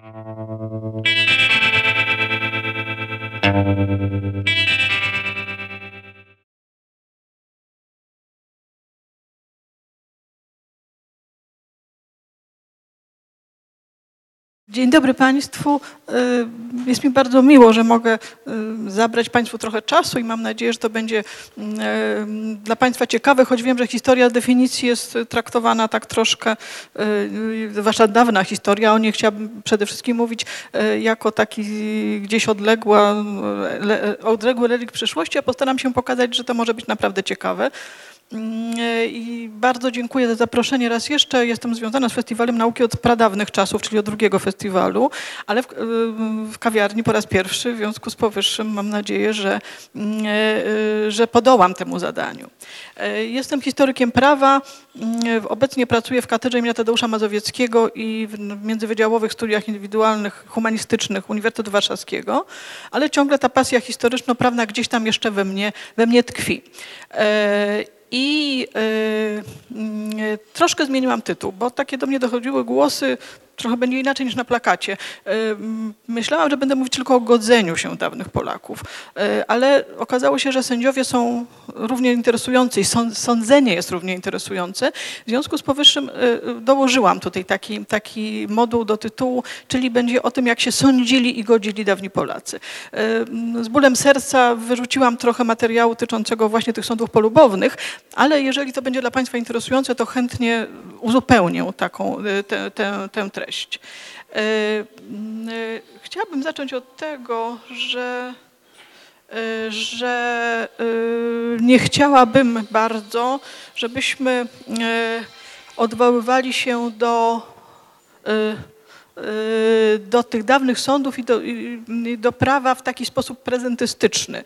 Thank you. Dzień dobry Państwu. Y, jest mi bardzo miło, że mogę y, zabrać Państwu trochę czasu i mam nadzieję, że to będzie y, dla Państwa ciekawe, choć wiem, że historia definicji jest traktowana tak troszkę, zwłaszcza dawna historia, o niej chciałabym przede wszystkim mówić jako taki gdzieś odległa, odległy relik przyszłości, a postaram się pokazać, że to może być naprawdę ciekawe. Mm, I bardzo dziękuję za zaproszenie raz jeszcze. Jestem związana z Festiwalem Nauki od pradawnych czasów, czyli od drugiego festiwalu, ale w, w, kawiarni po raz pierwszy, w związku z powyższym mam nadzieję, że, mm, e, że podołam temu zadaniu. E, jestem historykiem prawa. Mm, obecnie pracuję w katedrze imienia Tadeusza Mazowieckiego i w międzywydziałowych studiach indywidualnych humanistycznych Uniwersytetu Warszawskiego, ale ciągle ta pasja historyczno-prawna gdzieś tam jeszcze we mnie, we mnie tkwi. I y, troszkę zmieniłam tytuł, bo takie do mnie dochodziły głosy, trochę będzie inaczej niż na plakacie. E, myślałam, że będę mówić tylko o godzeniu się dawnych Polaków, e, ale okazało się, że sędziowie są równie interesujący i sądzenie jest równie interesujące. W związku z powyższym e, dołożyłam tutaj taki, taki moduł do tytułu, czyli będzie o tym, jak się sądzili i godzili dawni Polacy. Z bólem serca wyrzuciłam trochę materiału tyczącego właśnie tych sądów polubownych, ale jeżeli to będzie dla Państwa interesujące, to chętnie uzupełnię taką tę, tę, tę treść E, e, chciałabym zacząć od tego, że, e, że nie chciałabym bardzo, żebyśmy odwoływali się do Y, do tych dawnych sądów i do, i do, prawa w taki sposób prezentystyczny. Y,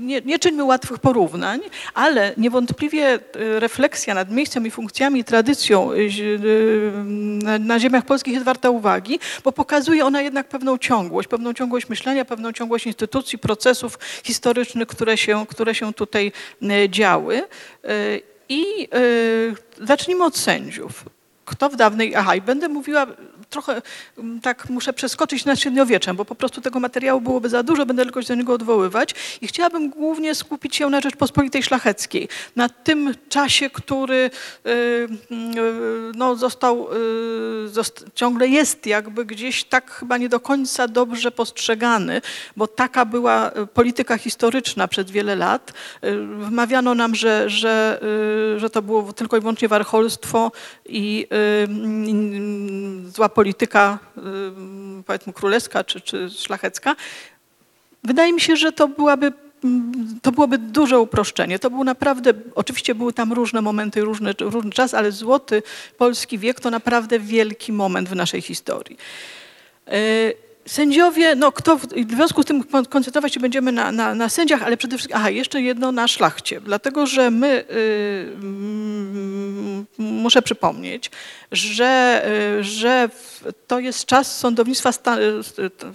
nie, nie czyńmy łatwych porównań, ale niewątpliwie y, refleksja nad miejscem i funkcjami i tradycją na ziemiach polskich jest warta uwagi, bo pokazuje ona jednak pewną ciągłość, pewną ciągłość myślenia, pewną ciągłość instytucji, procesów historycznych, które się, które się tutaj działy. I zacznijmy od sędziów kto w dawnej, aha i będę mówiła trochę mm, tak muszę przeskoczyć nad średniowieczem, bo po prostu tego materiału byłoby za dużo, będę tylko się do niego odwoływać i chciałabym głównie skupić się na Rzeczpospolitej Szlacheckiej, na tym czasie, który y, y, no, został, y, ciągle jest jakby gdzieś tak chyba nie do końca dobrze postrzegany, bo taka była polityka historyczna przez wiele lat. Wmawiano nam, że, że, że to było tylko i wyłącznie warcholstwo i zła polityka y, powiedzmy królewska czy, czy szlachecka. Wydaje mi się, że to byłaby to byłoby duże uproszczenie. To był naprawdę, oczywiście były tam różne momenty, różny, różny czas, ale złoty polski wiek to naprawdę wielki moment w naszej historii. Y, Sędziowie, no kto, w związku z tym koncentrować się będziemy na, na, na, sędziach, ale przede wszystkim, aha, jeszcze jedno na szlachcie, dlatego że my, y, muszę przypomnieć, że, y, że to jest czas sądownictwa, sta, y,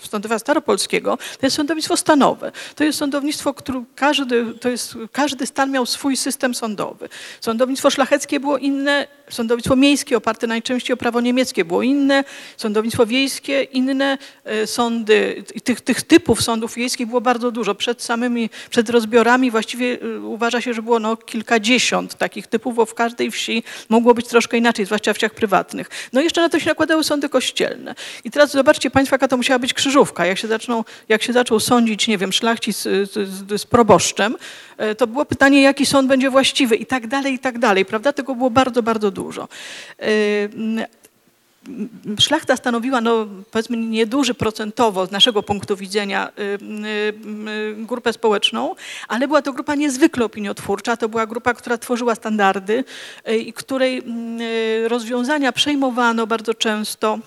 sądownictwa staropolskiego, to jest sądownictwo stanowe. To jest sądownictwo, które każdy, to jest, każdy stan miał swój system sądowy. Sądownictwo szlacheckie było inne, sądownictwo miejskie oparte najczęściej o prawo niemieckie było inne, sądownictwo wiejskie inne, e, sądy, tych, tych typów sądów wiejskich było bardzo dużo. Przed samymi, przed rozbiorami właściwie e, uważa się, że było no kilkadziesiąt takich typów, bo w każdej wsi mogło być troszkę inaczej, zwłaszcza w wsiach prywatnych. No i jeszcze na to się nakładały sądy kościelne. I teraz zobaczcie Państwo, jaka to musiała być krzyżówka. Jak się, zaczną, jak się zaczął sądzić, nie wiem, szlachcic z, z, z proboszczem, e, to było pytanie, jaki sąd będzie właściwy i tak dalej, i tak dalej, prawda? Tego było bardzo, bardzo dużo. Szlachta stanowiła, no, powiedzmy, nieduży procentowo z naszego punktu widzenia y, y, y, grupę społeczną, ale była to grupa niezwykle opiniotwórcza. To była grupa, która tworzyła standardy i której rozwiązania przejmowano bardzo często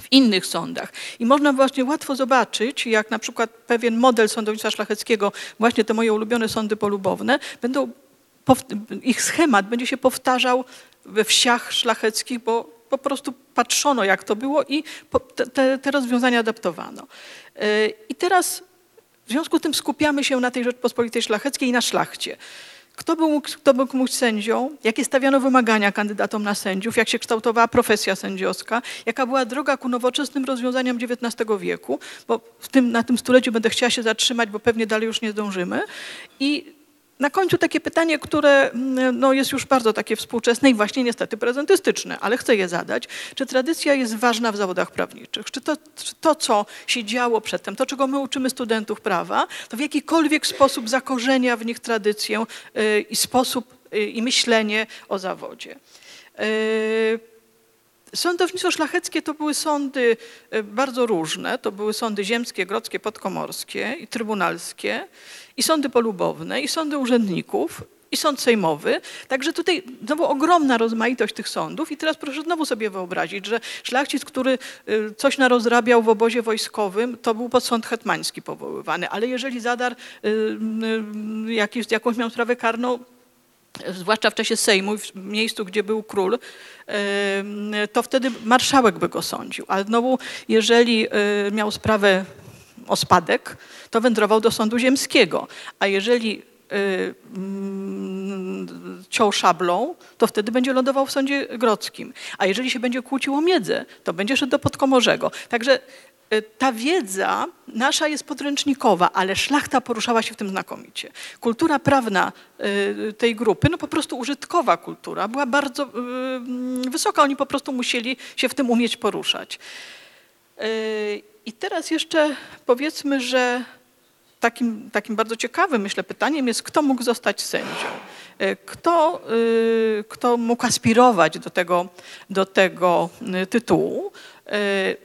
w innych sądach. I można właśnie łatwo zobaczyć, jak na przykład pewien model sądownictwa szlacheckiego, właśnie te moje ulubione sądy polubowne, będą, ich schemat będzie się powtarzał we wsiach szlacheckich, bo po prostu patrzono, jak to było i te, te rozwiązania adaptowano. E, I teraz w związku z tym skupiamy się na tej Rzeczpospolitej Szlacheckiej i na szlachcie. kto był, kto był mógł sędzią, jakie stawiano wymagania kandydatom na sędziów, jak się kształtowała profesja sędziowska, jaka była droga ku nowoczesnym rozwiązaniom XIX wieku, bo tym, na tym stuleciu będę chciała się zatrzymać, bo pewnie dalej już nie zdążymy. I na końcu takie pytanie, które mm, no, jest już bardzo takie współczesne i właśnie niestety prezentystyczne, ale chcę je zadać. Czy tradycja jest ważna w zawodach prawniczych? Czy to, czy to, co się działo przedtem, to czego my uczymy studentów prawa, to w jakikolwiek sposób zakorzenia w nich tradycję yy, i sposób yy, i myślenie o zawodzie? Yy, Sądownictwo szlacheckie to były sądy bardzo różne. To były sądy ziemskie, grodzkie, podkomorskie i trybunalskie i sądy polubowne, i sądy urzędników, i sąd sejmowy. Także tutaj znowu ogromna rozmaitość tych sądów i teraz proszę znowu sobie wyobrazić, że szlachcic, który y, coś narozrabiał w obozie wojskowym, to był pod sąd hetmański powoływany, ale jeżeli zadar y, y, jakiś, jakąś miał sprawę karną, zwłaszcza w czasie Sejmu, w miejscu, gdzie był król, to wtedy marszałek by go sądził. A znowu, jeżeli miał sprawę o spadek, to wędrował do sądu ziemskiego. A jeżeli y, mm, ciął szablą, to wtedy będzie lądował w sądzie grodzkim. A jeżeli się będzie kłócił o miedzę, to będzie szedł do podkomorzego. Także y, ta wiedza nasza jest podręcznikowa, ale szlachta poruszała się w tym znakomicie. Kultura prawna y, tej grupy, no po prostu użytkowa kultura, była bardzo mm, wysoka. Oni po prostu musieli się w tym umieć poruszać. I teraz jeszcze powiedzmy, że takim, takim bardzo ciekawym, myślę, pytaniem jest, kto mógł zostać sędzią? E, kto, e, kto mógł aspirować do tego, do tego tytułu?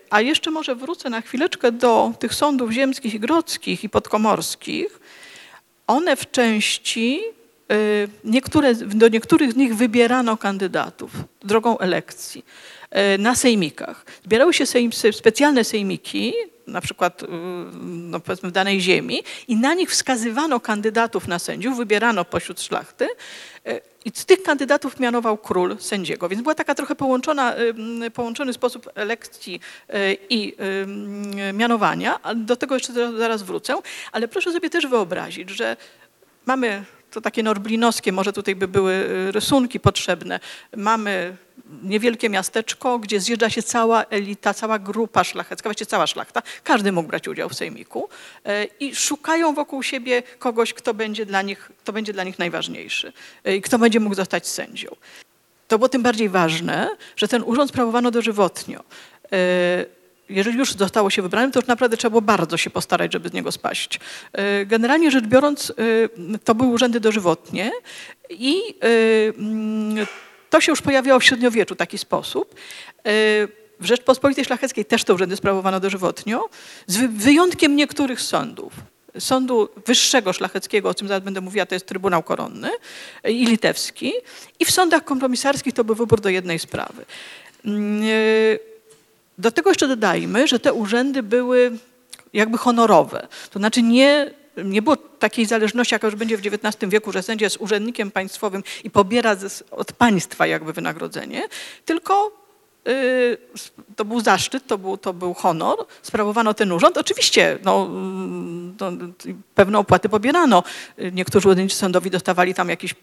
A jeszcze może wrócę na chwileczkę do tych sądów ziemskich i grodzkich i podkomorskich. One w części, niektóre, do niektórych z nich wybierano kandydatów drogą elekcji na sejmikach. Zbierały się sejm, specjalne sejmiki, na przykład y, no powiedzmy w danej ziemi i na nich wskazywano kandydatów na sędziów, wybierano pośród szlachty y, i z tych kandydatów mianował król sędziego. Więc była taka trochę połączona, y, połączony sposób elekcji i mianowania. Do tego jeszcze zaraz wrócę. Ale proszę sobie też wyobrazić, że mamy to takie norblinowskie, może tutaj by były y, rysunki potrzebne. Mamy niewielkie miasteczko, gdzie zjeżdża się cała elita, cała grupa szlachecka, właściwie cała szlachta. Każdy mógł brać udział w sejmiku e, i szukają wokół siebie kogoś, kto będzie dla nich, kto będzie dla nich najważniejszy e, i kto będzie mógł zostać sędzią. To było tym bardziej ważne, że ten urząd sprawowano dożywotnio e, jeżeli już zostało się wybrane, to już naprawdę trzeba było bardzo się postarać, żeby z niego spaść. Generalnie rzecz biorąc, to były urzędy dożywotnie i mm, to się już pojawiało w średniowieczu taki sposób. W Rzeczpospolitej Szlacheckiej też te urzędy sprawowano dożywotnio, z wyjątkiem niektórych sądów. Sądu Wyższego Szlacheckiego, o czym zaraz będę mówiła, to jest Trybunał Koronny i Litewski. I w sądach kompromisarskich to był wybór do jednej sprawy. Mm, do tego jeszcze dodajmy, że te urzędy były jakby honorowe. To znaczy nie, nie było takiej zależności, jaka już będzie w XIX wieku, że sędzia jest urzędnikiem państwowym i pobiera od państwa jakby wynagrodzenie, tylko Y, to był zaszczyt, to był, to był honor, sprawowano ten urząd. Oczywiście no, no, pewne opłaty pobierano. Niektórzy urzędnicy sądowi dostawali tam jakieś,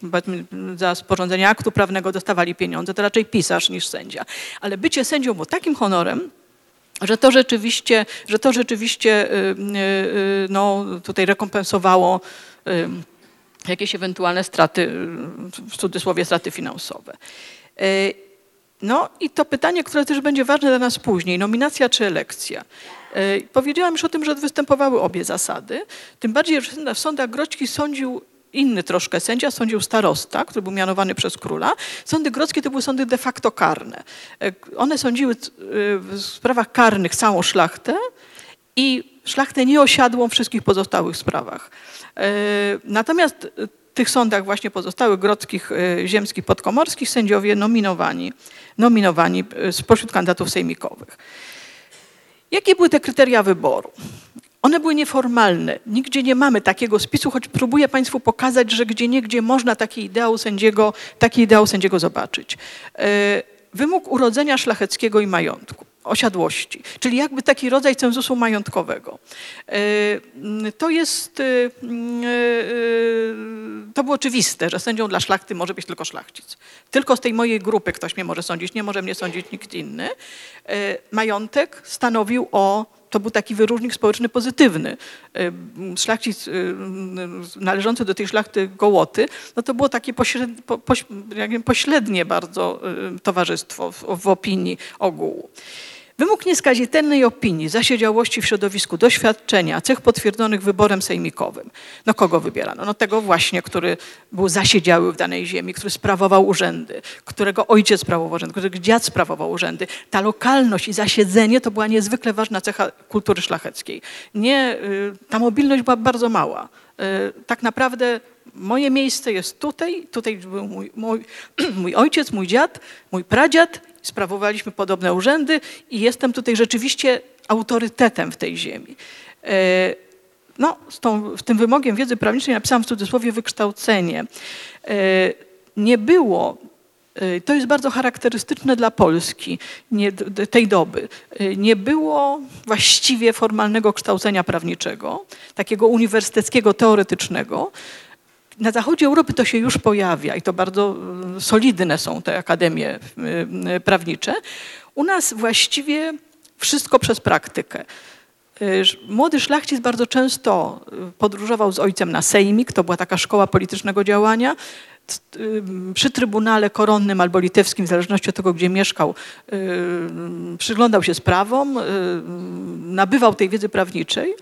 za sporządzenie aktu prawnego dostawali pieniądze, to raczej pisarz niż sędzia. Ale bycie sędzią było takim honorem, że to rzeczywiście, że to rzeczywiście y, y, no, tutaj rekompensowało jakieś ewentualne straty, w cudzysłowie straty finansowe. No i to pytanie, które też będzie ważne dla nas później, nominacja czy elekcja. Powiedziałam już o tym, że występowały obie zasady, tym bardziej, że w sądach grodzkich sądził inny troszkę sędzia, sądził starosta, który był mianowany przez króla. Sądy grodzkie to były sądy de facto karne. E, one sądziły e, w sprawach karnych całą szlachtę i szlachtę nieosiadłą w wszystkich pozostałych sprawach. Natomiast tych sądach właśnie pozostałych grodzkich, ziemskich, podkomorskich sędziowie nominowani, nominowani spośród kandydatów sejmikowych. Jakie były te kryteria wyboru? One były nieformalne. Nigdzie nie mamy takiego spisu, choć próbuję Państwu pokazać, że gdzie niegdzie można taki ideał sędziego, taki ideał sędziego zobaczyć. Y, wymóg urodzenia szlacheckiego i majątku. osiadłości, czyli jakby taki rodzaj cenzusu majątkowego. To jest, to było oczywiste, że sędzią dla szlachty może być tylko szlachcic. Tylko z tej mojej grupy ktoś mnie może sądzić, nie może mnie sądzić nikt inny. Majątek stanowił o to był taki wyróżnik społeczny pozytywny. E, szlachcic e, należący do tej szlachty Gołoty, no to było takie pośrednie, po, pośrednie bardzo e, towarzystwo w, w opinii ogółu. Wymóg nieskazitelnej opinii, zasiedziałości w środowisku, doświadczenia, cech potwierdzonych wyborem sejmikowym. No kogo wybierano? No tego właśnie, który był zasiedziały w danej ziemi, który sprawował urzędy, którego ojciec sprawował urzędy, którego dziad sprawował urzędy. Ta lokalność i zasiedzenie to była niezwykle ważna cecha kultury szlacheckiej. Nie, y, ta mobilność była bardzo mała. Y, tak naprawdę moje miejsce jest tutaj, tutaj był mój, mój, mój ojciec, mój dziad, mój pradziad sprawowaliśmy podobne urzędy i jestem tutaj rzeczywiście autorytetem w tej ziemi. E, no, z tą, tym wymogiem wiedzy prawniczej napisałam w cudzysłowie wykształcenie. E, nie było e, to jest bardzo charakterystyczne dla Polski nie, tej doby. Nie było właściwie formalnego kształcenia prawniczego, takiego uniwersyteckiego, teoretycznego. Na zachodzie Europy to się już pojawia i to bardzo e, solidne są te akademie e, prawnicze. U nas właściwie wszystko przez praktykę. E, młody szlachcic bardzo często podróżował z ojcem na sejmik, to była taka szkoła politycznego działania. Przy Trybunale Koronnym albo Litewskim, w zależności od tego, gdzie mieszkał, przyglądał się sprawom, nabywał tej wiedzy prawniczej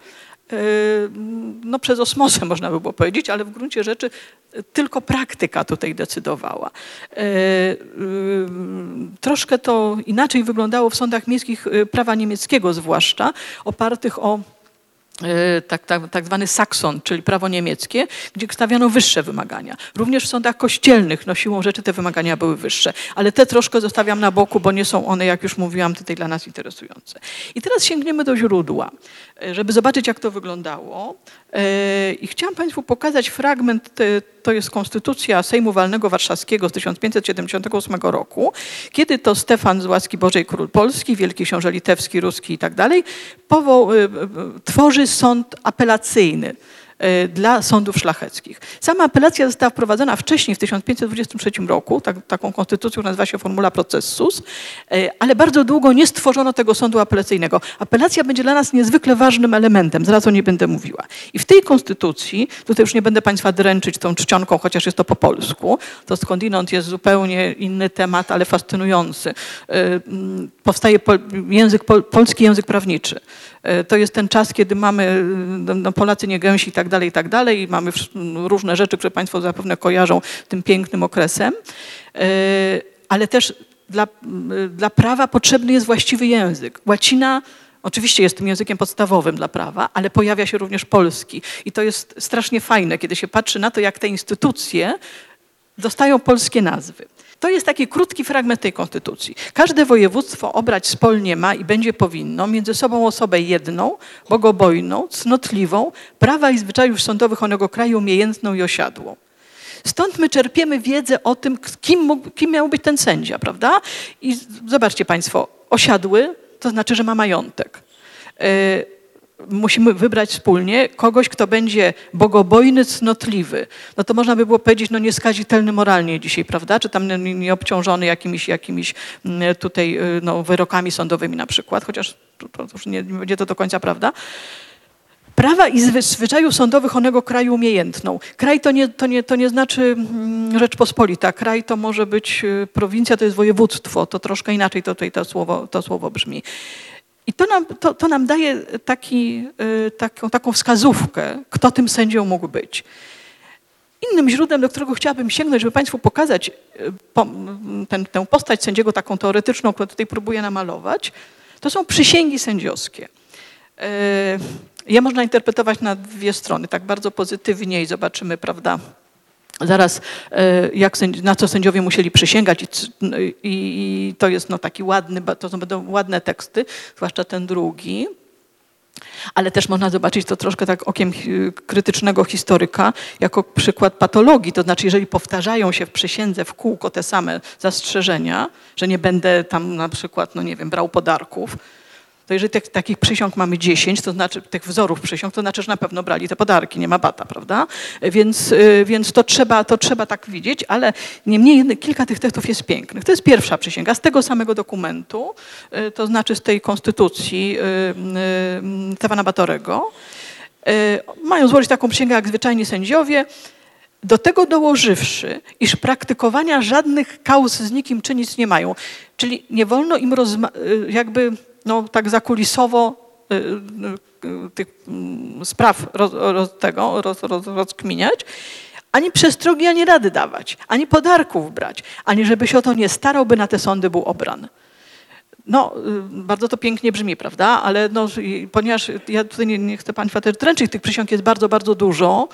no przez osmozę można by było powiedzieć, ale w gruncie rzeczy tylko praktyka tutaj decydowała. E, troszkę to inaczej wyglądało w sądach miejskich e, prawa niemieckiego zwłaszcza, opartych o E, tak, tak, tak zwany Sakson, czyli prawo niemieckie, gdzie stawiano wyższe wymagania. Również w sądach kościelnych no, siłą rzeczy te wymagania były wyższe, ale te troszkę zostawiam na boku, bo nie są one, jak już mówiłam, tutaj dla nas interesujące. I teraz sięgniemy do źródła, e, żeby zobaczyć, jak to wyglądało. E, I chciałam Państwu pokazać fragment, to jest Konstytucja Sejmu Walnego Warszawskiego z 1578 roku, kiedy to Stefan z łaski Bożej Król Polski, Wielki Książę Litewski, Ruski i tak dalej, tworzy sąd apelacyjny dla sądów szlacheckich. Sama apelacja została wprowadzona wcześniej, w 1523 roku, tak, taką konstytucją nazywa się formula processus, e, ale bardzo długo nie stworzono tego sądu apelacyjnego. Apelacja będzie dla nas niezwykle ważnym elementem, zaraz o niej będę mówiła. I w tej konstytucji, tutaj już nie będę Państwa dręczyć tą czcionką, chociaż jest to po polsku, to skądinąd jest zupełnie inny temat, ale fascynujący. E, powstaje język, polski język prawniczy. E, to jest ten czas, kiedy mamy no, Polacy nie gęsi i tak dalej, i tak dalej i mamy różne rzeczy, które Państwo zapewne kojarzą tym pięknym okresem, e, ale też dla, dla prawa potrzebny jest właściwy język. Łacina Oczywiście jest tym językiem podstawowym dla prawa, ale pojawia się również polski. I to jest strasznie fajne, kiedy się patrzy na to, jak te instytucje dostają polskie nazwy. To jest taki krótki fragment tej konstytucji. Każde województwo obrać spolnie ma i będzie powinno między sobą osobę jedną, bogobojną, cnotliwą, prawa i zwyczajów sądowych onego kraju umiejętną i osiadłą. Stąd my czerpiemy wiedzę o tym, kim, mógł, kim miał być ten sędzia, prawda? I zobaczcie Państwo, osiadły to znaczy, że ma majątek. Yy, musimy wybrać wspólnie kogoś, kto będzie bogobojny, cnotliwy. No to można by było powiedzieć, no nieskazitelny moralnie dzisiaj, prawda? Czy tam nieobciążony jakimiś, jakimiś mm, tutaj y, no, wyrokami sądowymi na przykład, chociaż to, już nie, nie będzie to do końca prawda prawa i zwyczajów sądowych onego kraju umiejętną. Kraj to nie, to nie, to nie znaczy mm, Rzeczpospolita. Kraj to może być y, prowincja, to jest województwo. To troszkę inaczej to tutaj to słowo, to słowo brzmi. I to nam, to, to nam daje taki, y, taką, taką wskazówkę, kto tym sędzią mógł być. Innym źródłem, do którego chciałabym sięgnąć, żeby Państwu pokazać y, ten, tę postać sędziego, taką teoretyczną, którą tutaj próbuję namalować, to są przysięgi sędziowskie. Y, je można interpretować na dwie strony, tak bardzo pozytywnie i zobaczymy, prawda, zaraz e, jak, na co sędziowie musieli przysięgać i, to jest no taki ładny, to będą ładne teksty, zwłaszcza ten drugi. ale też można zobaczyć to troszkę tak okiem krytycznego historyka jako przykład patologii. To znaczy, jeżeli powtarzają się w przysiędze w kółko te same zastrzeżenia, że nie będę tam na przykład, no nie wiem, brał podarków, to jeżeli tych, takich przysiąg mamy 10, to znaczy tych wzorów przysiąg, to znaczy, że na pewno brali te podarki, nie ma bata, prawda? Więc, y, więc to, trzeba, to trzeba tak widzieć, ale niemniej kilka tych tekstów jest pięknych. To jest pierwsza przysięga z tego samego dokumentu, y, to znaczy z tej konstytucji y, Stefana Batorego. Mają złożyć taką przysięgę jak zwyczajni sędziowie, do tego dołożywszy, iż praktykowania żadnych kauz z nikim czynić nie mają. Czyli nie wolno im jakby no, tak zakulisowo y, y, y, tych mm, spraw roz, roz, tego roz, roz, rozkminiać, ani przestrogi, ani rady dawać, ani podarków brać, ani żeby się o to nie starał, by na te sądy był obran. No, bardzo to pięknie brzmi, prawda? Ale no, ponieważ ja tutaj nie, nie chcę Państwa też dręczyć, tych przysiąg jest bardzo, bardzo dużo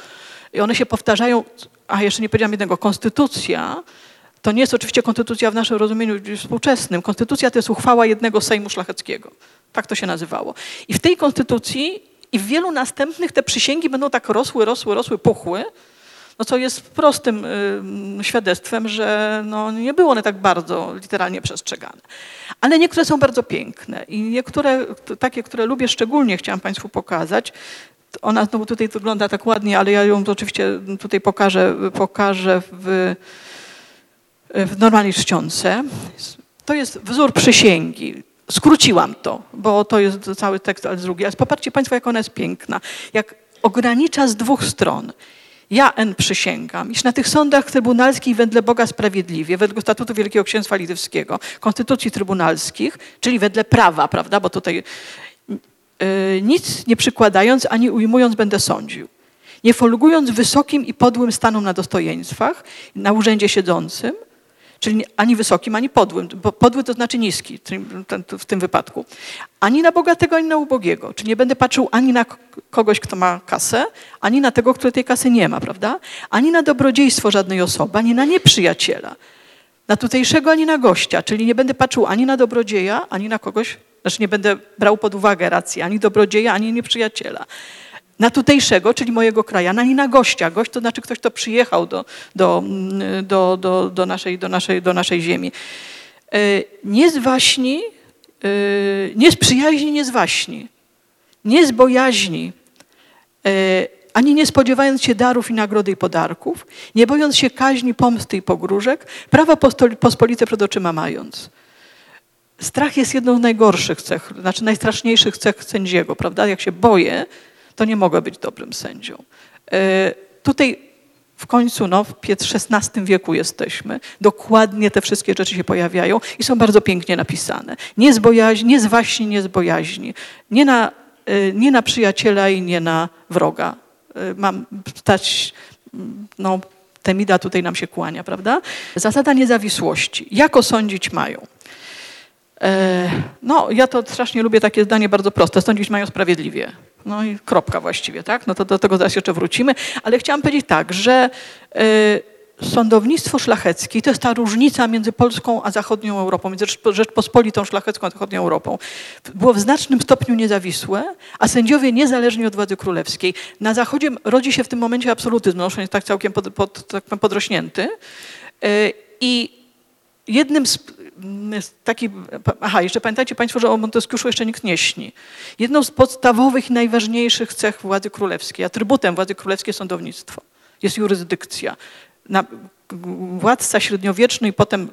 i one się powtarzają, a jeszcze nie powiedziałam jednego, konstytucja to nie jest oczywiście konstytucja w naszym rozumieniu współczesnym. Konstytucja to jest uchwała jednego Sejmu Szlacheckiego. Tak to się nazywało. I w tej konstytucji i w wielu następnych te przysięgi będą tak rosły, rosły, rosły, puchły, no co jest prostym y, świadectwem, że no, nie były one tak bardzo literalnie przestrzegane. Ale niektóre są bardzo piękne i niektóre, takie, które lubię szczególnie, chciałam Państwu pokazać. Ona znowu tutaj wygląda tak ładnie, ale ja ją oczywiście tutaj pokażę, pokażę w w normalnej czcionce. To jest wzór przysięgi. Skróciłam to, bo to jest cały tekst, ale z drugiej. Ale popatrzcie Państwo, jak ona jest piękna. Jak ogranicza z dwóch stron. Ja N przysięgam, iż na tych sądach trybunalskich wedle Boga sprawiedliwie, wedle statutu Wielkiego Księstwa Litewskiego, konstytucji trybunalskich, czyli wedle prawa, prawda, bo tutaj yy, nic nie przykładając ani ujmując będę sądził. Nie folgując wysokim i podłym stanom na dostojeństwach, na urzędzie siedzącym, czyli ani wysokim, ani podłym, bo podły to znaczy niski w tym wypadku. Ani na bogatego, ani na ubogiego. Czyli nie będę patrzył ani na kogoś, kto ma kasę, ani na tego, który tej kasy nie ma, prawda? Ani na dobrodziejstwo żadnej osoby, ani na nieprzyjaciela. Na tutejszego, ani na gościa. Czyli nie będę patrzył ani na dobrodzieja, ani na kogoś, znaczy nie będę brał pod uwagę racji ani dobrodzieja, ani nieprzyjaciela na tutejszego, czyli mojego krajana, ani na gościa. Gość to znaczy ktoś, kto przyjechał do, do, do, do, do, naszej, do, naszej, do naszej ziemi. E, nie z waśni, e, nie z przyjaźni, nie z waśni, nie z bojaźni, e, ani nie spodziewając się darów i nagrody i podarków, nie bojąc się kaźni, pomsty i pogróżek, prawa pospolite przed oczyma mając. Strach jest jedną z najgorszych cech, znaczy najstraszniejszych cech sędziego, prawda? Jak się boję, to nie mogę być dobrym sędzią. E, tutaj w końcu no, w XVI wieku jesteśmy. Dokładnie te wszystkie rzeczy się pojawiają i są bardzo pięknie napisane. Nie z bojaźni, nie z waśni, nie z bojaźni. Nie na, e, nie na przyjaciela i nie na wroga. E, mam stać, no, Temida tutaj nam się kłania, prawda? Zasada niezawisłości. Jak osądzić mają? No, ja to strasznie lubię takie zdanie bardzo proste. Sądzić mają sprawiedliwie. No i kropka właściwie, tak? No to do tego zaraz jeszcze wrócimy. Ale chciałam powiedzieć tak, że y, sądownictwo szlacheckie, to jest ta różnica między Polską a zachodnią Europą, między Rzeczpospolitą szlachecką a zachodnią Europą, było w znacznym stopniu niezawisłe, a sędziowie niezależni od władzy królewskiej. Na zachodzie rodzi się w tym momencie absolutyzm, no, jest tak całkiem pod, pod, tak podrośnięty. Y, I jednym z taki, aha, jeszcze pamiętajcie Państwo, że o Monteskiuszu jeszcze nikt nie śni. Jedną z podstawowych i najważniejszych cech władzy królewskiej, atrybutem władzy królewskiej jest sądownictwo. Jest jurysdykcja. Na, władca średniowieczny i potem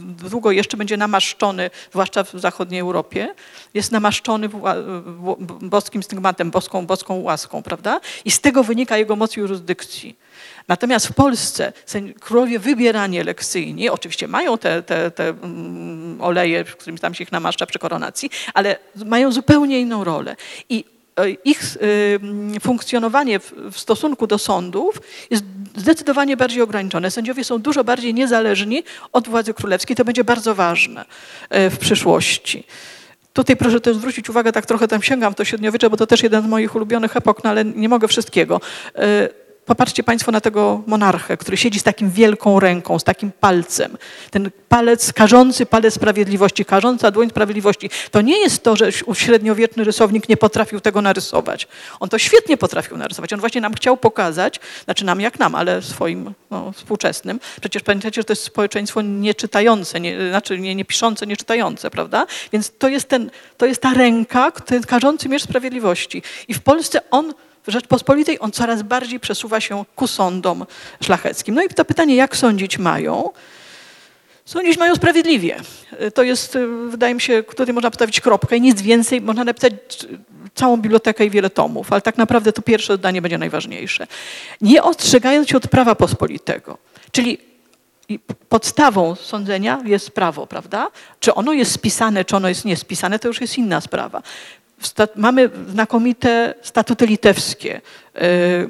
długo jeszcze będzie namaszczony, zwłaszcza w zachodniej Europie, jest namaszczony boskim stygmatem, boską, boską łaską, prawda? I z tego wynika jego moc jurysdykcji. Natomiast w Polsce królowie wybierani elekcyjni, oczywiście mają te, te, te mm, oleje, którymi tam się ich namaszcza przy koronacji, ale mają zupełnie inną rolę. I ich y, funkcjonowanie w stosunku do sądów jest zdecydowanie bardziej ograniczone. Sędziowie są dużo bardziej niezależni od władzy królewskiej. To będzie bardzo ważne e, w przyszłości. Tutaj proszę też zwrócić uwagę, tak trochę tam sięgam to średniowiecze, bo to też jeden z moich ulubionych epok, no ale nie mogę wszystkiego. Popatrzcie Państwo na tego monarchę, który siedzi z takim wielką ręką, z takim palcem. Ten palec, karzący palec sprawiedliwości, karząca dłoń sprawiedliwości. To nie jest to, że średniowieczny rysownik nie potrafił tego narysować. On to świetnie potrafił narysować. On właśnie nam chciał pokazać, znaczy nam jak nam, ale swoim no, współczesnym. Przecież pamiętacie, że to jest społeczeństwo nieczytające, nie, znaczy nie, nie piszące, nieczytające, prawda? Więc to jest, ten, to jest ta ręka, ten karzący miecz sprawiedliwości. I w Polsce on Rzeczpospolitej on coraz bardziej przesuwa się ku sądom szlacheckim. No i to pytanie, jak sądzić mają? Sądzić mają sprawiedliwie. To jest, wydaje mi się, tutaj można postawić kropkę i nic więcej. Można napisać całą bibliotekę i wiele tomów, ale tak naprawdę to pierwsze zdanie będzie najważniejsze. Nie ostrzegając się od prawa pospolitego, czyli podstawą sądzenia jest prawo, prawda? Czy ono jest spisane, czy ono jest niespisane, to już jest inna sprawa. Mamy znakomite statuty litewskie. Y,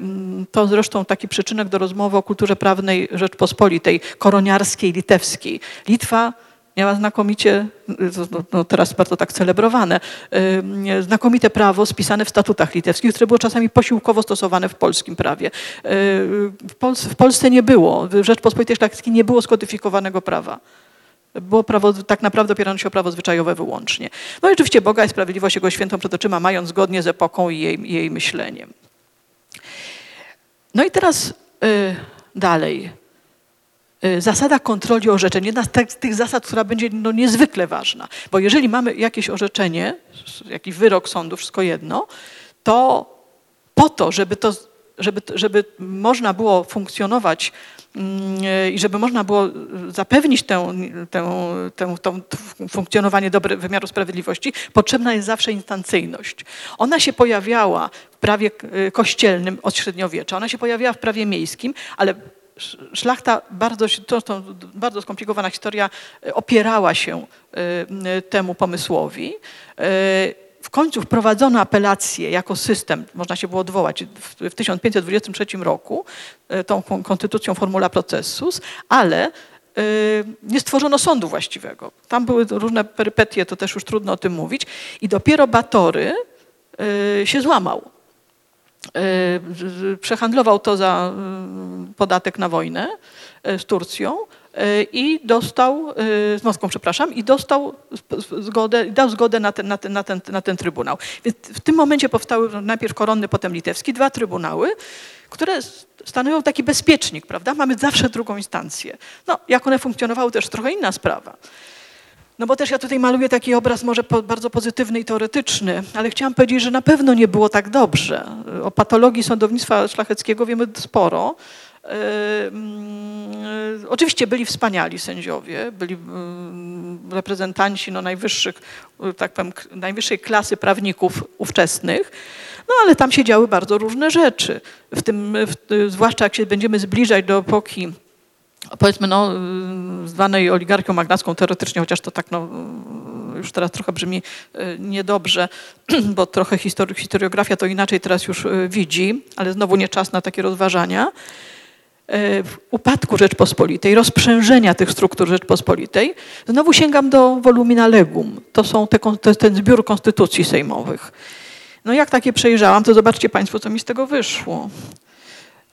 to zresztą taki przyczynek do rozmowy o kulturze prawnej Rzeczpospolitej, koroniarskiej, litewskiej. Litwa miała znakomicie, no, no teraz bardzo tak celebrowane, y, znakomite prawo spisane w statutach litewskich, które było czasami posiłkowo stosowane w polskim prawie. Y, w, Polsce, w Polsce nie było, w Rzeczpospolitej Szlacheckiej nie było skodyfikowanego prawa. Było prawo, tak naprawdę opierano się o prawo zwyczajowe wyłącznie. No i oczywiście Boga i sprawiedliwość Jego świętą przed oczyma, mając zgodnie z epoką i jej, jej myśleniem. No i teraz y, dalej. Y, zasada kontroli orzeczeń. Jedna z tych zasad, która będzie no, niezwykle ważna. Bo jeżeli mamy jakieś orzeczenie, jakiś wyrok sądu, wszystko jedno, to po to, żeby to żeby, żeby można było funkcjonować mm, i żeby można było zapewnić tę, tę, tę, tę funkcjonowanie dobre, wymiaru sprawiedliwości, potrzebna jest zawsze instancyjność. Ona się pojawiała w prawie y, kościelnym od średniowiecza, ona się pojawiała w prawie miejskim, ale szlachta, bardzo, to, to bardzo skomplikowana historia, opierała się temu pomysłowi w końcu wprowadzono apelację jako system, można się było odwołać w 1523 roku e, tą konstytucją formula processus, ale e, nie stworzono sądu właściwego. Tam były różne perypetie, to też już trudno o tym mówić. I dopiero Batory e, się złamał. Przehandlował to za podatek na wojnę z Turcją i dostał, z Moskwą, przepraszam, i dostał zgodę, dał zgodę na ten, na, ten, na, ten, na ten trybunał. Więc w tym momencie powstały najpierw koronny, potem litewski, dwa trybunały, które stanowią taki bezpiecznik, prawda? Mamy zawsze drugą instancję. No, jak one funkcjonowały, też trochę inna sprawa. No bo też ja tutaj maluję taki obraz może po, bardzo pozytywny i teoretyczny, ale chciałam powiedzieć, że na pewno nie było tak dobrze. O patologii sądownictwa szlacheckiego wiemy sporo. Yy, oczywiście byli wspaniali sędziowie, byli yy, reprezentanci no, najwyższych, yy, tak powiem, najwyższej klasy prawników ówczesnych, no ale tam się działy bardzo różne rzeczy. W tym, w, zwłaszcza jak się będziemy zbliżać do epoki powiedzmy no, zwanej oligarchią magnacką teoretycznie, chociaż to tak no, już teraz trochę brzmi niedobrze, bo trochę historiografia to inaczej teraz już widzi, ale znowu nie czas na takie rozważania. E, upadku Rzeczpospolitej, rozprzężenia tych struktur Rzeczpospolitej, znowu sięgam do volumina legum. To, są te, jest ten zbiór konstytucji sejmowych. No jak takie przejrzałam, to zobaczcie Państwo, co mi z tego wyszło.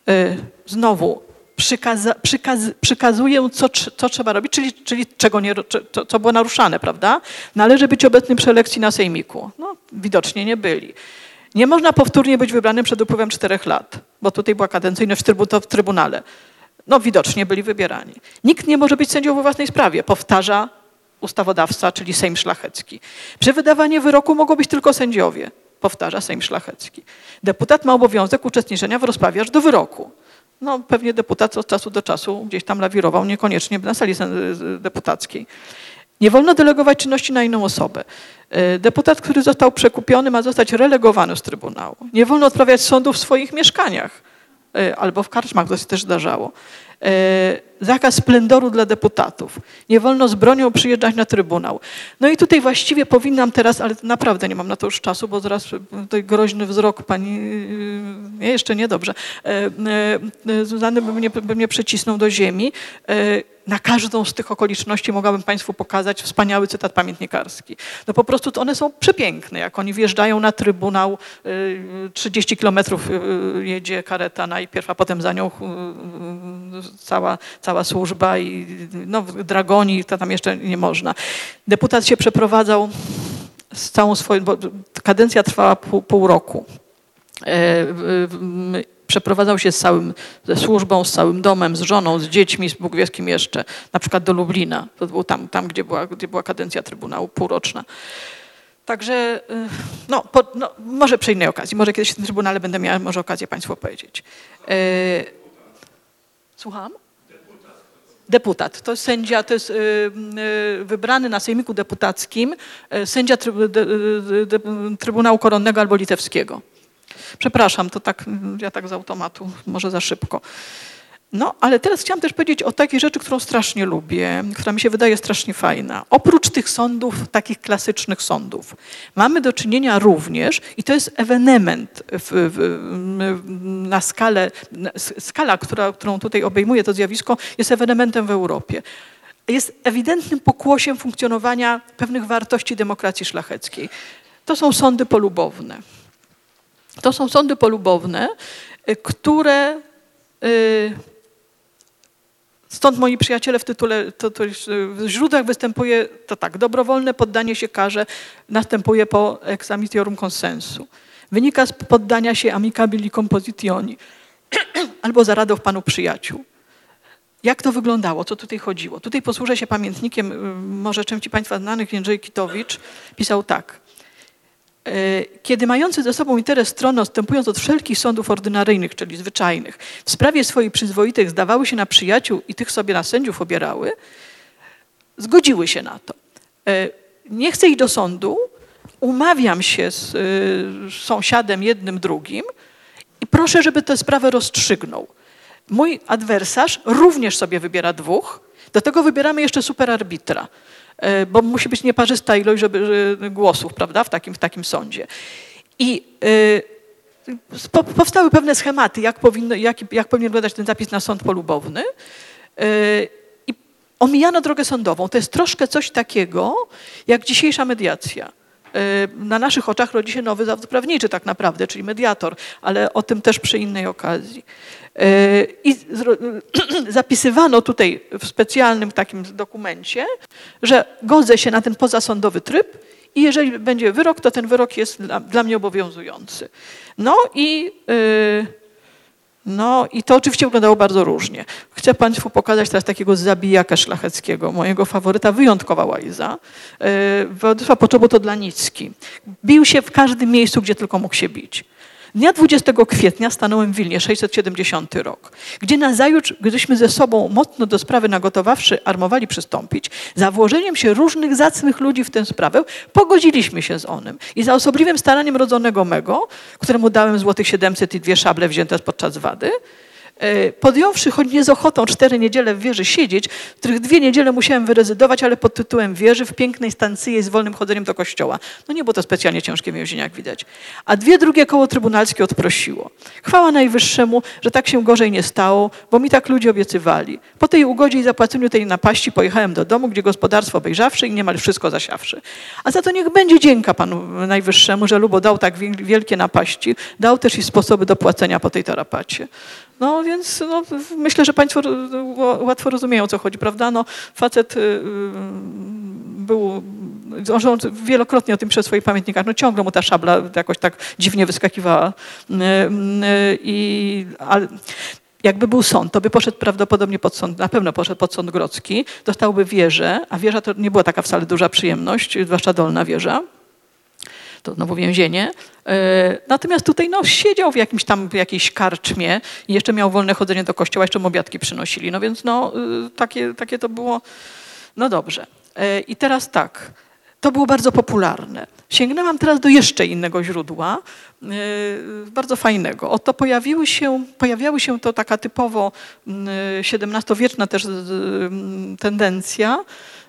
E, znowu, przykaza, przykaz, przykazuję, co, co trzeba robić, czyli, czyli czego nie, co, co było naruszane, prawda? Należy być obecnym przy elekcji na sejmiku. No, widocznie nie byli. Nie można powtórnie być wybranym przed upływem czterech lat, bo tutaj była kadencyjność w Trybunale. No widocznie byli wybierani. Nikt nie może być sędzią we własnej sprawie, powtarza ustawodawca, czyli Sejm Szlachecki. Przy wydawaniu wyroku mogą być tylko sędziowie, powtarza Sejm Szlachecki. Deputat ma obowiązek uczestniczenia w rozprawie aż do wyroku. No pewnie deputat od czasu do czasu gdzieś tam lawirował, niekoniecznie na sali deputackiej. Nie wolno delegować czynności na inną osobę. E, deputat, który został przekupiony, ma zostać relegowany z Trybunału. Nie wolno odprawiać sądu w swoich mieszkaniach e, albo w karczmach, to się też zdarzało. Zakaz splendoru dla deputatów. Nie wolno z bronią przyjeżdżać na trybunał. No i tutaj właściwie powinnam teraz, ale naprawdę nie mam na to już czasu, bo zaraz tutaj groźny wzrok pani, nie, jeszcze nie dobrze, Zuzany by mnie, by mnie przycisnął do ziemi na każdą z tych okoliczności mogłabym Państwu pokazać wspaniały cytat pamiętnikarski. No po prostu one są przepiękne, jak oni wjeżdżają na Trybunał, 30 y, kilometrów jedzie kareta najpierw, a potem za nią cała, cała służba i no, dragoni, to tam jeszcze nie można. Deputat się przeprowadzał z całą swoją, bo kadencja trwała pół, pół roku e, przeprowadzał się z całym, ze służbą, z całym domem, z żoną, z dziećmi, z Bóg wie kim jeszcze, na przykład do Lublina. To było tam, tam gdzie, była, gdzie była kadencja Trybunału półroczna. Także, y, no, po, no, może przy innej okazji, może kiedyś w tym Trybunale będę miała może okazję Państwu opowiedzieć. E, słucham? Deputat. To jest sędzia, to jest y, y, wybrany na sejmiku deputackim sędzia Trybunału Koronnego albo Litewskiego. Przepraszam, to tak, ja tak z automatu, może za szybko. No, ale teraz chciałam też powiedzieć o takiej rzeczy, którą strasznie lubię, która mi się wydaje strasznie fajna. Oprócz tych sądów, takich klasycznych sądów, mamy do czynienia również, i to jest ewenement w, w, na skalę, skala, która, którą tutaj obejmuje to zjawisko, jest ewenementem w Europie. Jest ewidentnym pokłosiem funkcjonowania pewnych wartości demokracji szlacheckiej. To są sądy polubowne. To są sądy polubowne, y, które y, Stąd moi przyjaciele w tytule, to, to w źródłach występuje to tak, dobrowolne poddanie się karze następuje po examitiorum consensu. Wynika z poddania się amicabili compositioni albo za radą panu przyjaciół. Jak to wyglądało? Co tutaj chodziło? Tutaj posłużę się pamiętnikiem, y, może części Państwa znanych, Jędrzej Kitowicz pisał tak. E, kiedy mający ze sobą interes strony, odstępując od wszelkich sądów ordynaryjnych, czyli zwyczajnych, w sprawie swoich przyzwoitych zdawały się na przyjaciół i tych sobie na sędziów obierały, zgodziły się na to. E, nie chcę iść do sądu, umawiam się z e, sąsiadem jednym, drugim i proszę, żeby tę sprawę rozstrzygnął. Mój adwersarz również sobie wybiera dwóch, do tego wybieramy jeszcze superarbitra. E, bo musi być nieparzysta ilość żeby, głosów, prawda, w takim, w takim sądzie. I y, powstały pewne schematy, jak, powinno, jak, jak powinien wyglądać ten zapis na sąd polubowny. Y, I omijano drogę sądową. To jest troszkę coś takiego, jak dzisiejsza mediacja. Na naszych oczach rodzi się nowy zawód prawniczy tak naprawdę, czyli mediator, ale o tym też przy innej okazji. I zapisywano tutaj w specjalnym takim dokumencie, że godzę się na ten pozasądowy tryb i jeżeli będzie wyrok, to ten wyrok jest dla, dla mnie obowiązujący. No i, yy, no i to oczywiście wyglądało bardzo różnie. Chcę Państwu pokazać teraz takiego zabijaka szlacheckiego, mojego faworyta, wyjątkowa łajza. Yy, Władysław Poczobut Odlanicki. Bił się w każdym miejscu, gdzie tylko mógł się bić. Dnia 20 kwietnia stanąłem w Wilnie, 670 rok, gdzie nazajutrz, gdyśmy ze sobą mocno do sprawy nagotowawszy armowali przystąpić, za włożeniem się różnych zacnych ludzi w tę sprawę, pogodziliśmy się z onym i za osobliwym staraniem rodzonego mego, któremu dałem złotych 700 i dwie szable wzięte podczas wady, podjąwszy choć nie z ochotą cztery niedziele w wieży siedzieć, których dwie niedziele musiałem wyrezydować, ale pod tytułem wieży w pięknej stancji z wolnym chodzeniem do kościoła. No nie było to specjalnie ciężkie więzienie, jak widać. A dwie drugie koło trybunalskie odprosiło. Chwała Najwyższemu, że tak się gorzej nie stało, bo mi tak ludzie obiecywali. Po tej ugodzie i zapłaceniu tej napaści pojechałem do domu, gdzie gospodarstwo obejrzawszy i niemal wszystko zasiawszy. A za to niech będzie dzięka Panu Najwyższemu, że Lubo dał tak wielkie napaści, dał też i sposoby do płacenia po tej tarapacie. No więc no, myślę, że Państwo łatwo rozumieją, o co chodzi, prawda? No, facet y, y, był, on wielokrotnie o tym przez swoich pamiętnikach, no ciągle mu ta szabla jakoś tak dziwnie wyskakiwała. Y, I, ale, jakby był sąd, to by poszedł prawdopodobnie pod sąd, na pewno poszedł pod sąd grodzki, dostałby wieżę, a wieża to nie była taka wcale duża przyjemność, zwłaszcza dolna wieża to znowu więzienie. E, natomiast tutaj no, siedział w jakimś tam w jakiejś karczmie i jeszcze miał wolne chodzenie do kościoła, jeszcze mu obiadki przynosili. No więc no, y, takie, takie to było, no dobrze. E, I teraz tak, to było bardzo popularne. Sięgnęłam teraz do jeszcze innego źródła, yy, bardzo fajnego. Oto pojawiły się, pojawiały się to taka typowo XVII-wieczna yy, też yy, tendencja,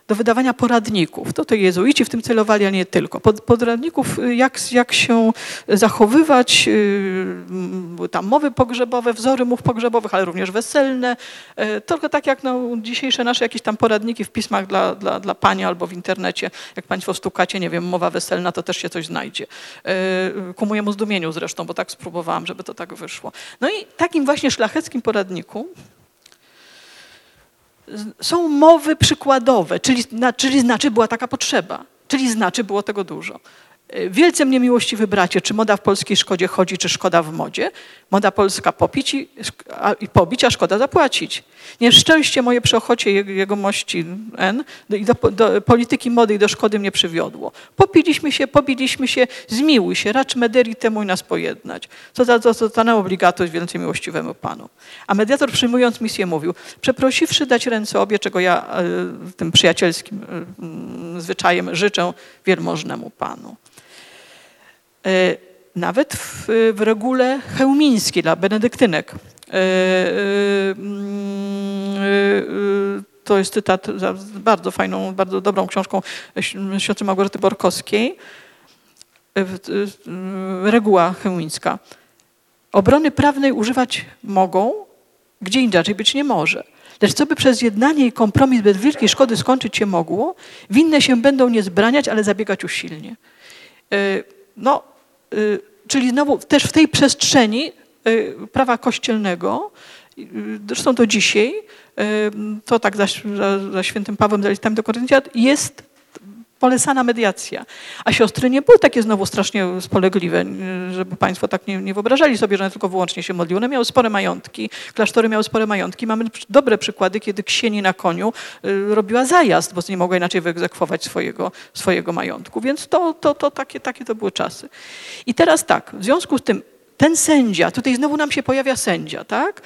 do wydawania poradników. To to jezuici w tym celowali, a nie tylko. Poradników, y, jak, jak się zachowywać, y, tam mowy pogrzebowe, wzory mów pogrzebowych, ale również weselne. Y, tylko tak jak no, dzisiejsze nasze jakieś tam poradniki w pismach dla, dla, dla pani albo w internecie, jak państwo stukacie, nie wiem, mowa weselna, to też się coś znajdzie. Ku mojemu zdumieniu zresztą, bo tak spróbowałam, żeby to tak wyszło. No i takim właśnie szlacheckim poradniku są mowy przykładowe, czyli, czyli znaczy była taka potrzeba, czyli znaczy było tego dużo. Y, wielce mnie miłościwy bracie, czy moda w polskiej szkodzie chodzi, czy szkoda w modzie? Moda polska popić i, a, i pobić, a szkoda zapłacić. Nieszczęście moje przy ochocie jego, jego mości N do, do, do, polityki mody i do szkody mnie przywiodło. Popiliśmy się, pobiliśmy się, zmiłuj się, racz mederi temu i nas pojednać. Co za to, to, to na obligato wielce miłościwemu Panu. A mediator przyjmując misję mówił, przeprosiwszy dać ręce obie, czego ja y, tym przyjacielskim y, zwyczajem życzę wielmożnemu Panu. E, nawet w, w regule chełmińskiej dla benedyktynek. E, e, mm, to jest cytat za bardzo fajną, bardzo dobrą książką siostry Małgorzaty Borkowskiej. Reguła chełmińska. Obrony prawnej używać mogą, gdzie inaczej być nie może. Lecz co by przez jednanie i kompromis bez wielkiej szkody skończyć się mogło, winne się będą nie zbraniać, ale zabiegać usilnie. No, y, czyli znowu też w tej przestrzeni y, prawa kościelnego, y, zresztą do dzisiaj, to tak za, za, za świętym Pawłem, za listami do Koryntian, jest polecana mediacja. A siostry nie były takie znowu strasznie spolegliwe, żeby Państwo tak nie, nie wyobrażali sobie, że one tylko wyłącznie się modliły. One miały spore majątki, klasztory miały spore majątki. Mamy dobre przykłady, kiedy ksieni na koniu y, robiła zajazd, bo nie mogła inaczej wyegzekwować swojego, swojego majątku. Więc to, to, to takie, takie to były czasy. I teraz tak, w związku z tym ten sędzia, tutaj znowu nam się pojawia sędzia, tak?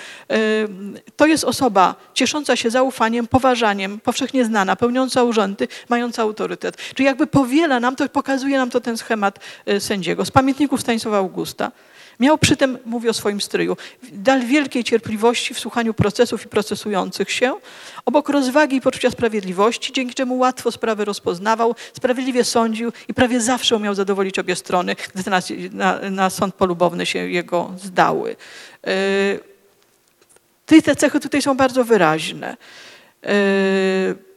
To jest osoba ciesząca się zaufaniem, poważaniem, powszechnie znana, pełniąca urzędy, mająca autorytet. Czyli jakby powiela nam to, pokazuje nam to ten schemat y, sędziego. Z pamiętników Stanisława Augusta. Miał przy tym, mówię o swoim stryju, dal wielkiej cierpliwości w słuchaniu procesów i procesujących się, obok rozwagi i poczucia sprawiedliwości, dzięki czemu łatwo sprawy rozpoznawał, sprawiedliwie sądził i prawie zawsze umiał zadowolić obie strony, gdy na, na, na sąd polubowny się jego zdały. Yy, te cechy tutaj są bardzo wyraźne. Yy,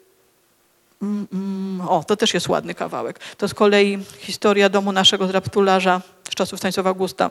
o, to też jest ładny kawałek. To z kolei historia domu naszego zraptularza z czasów Stanisława Augusta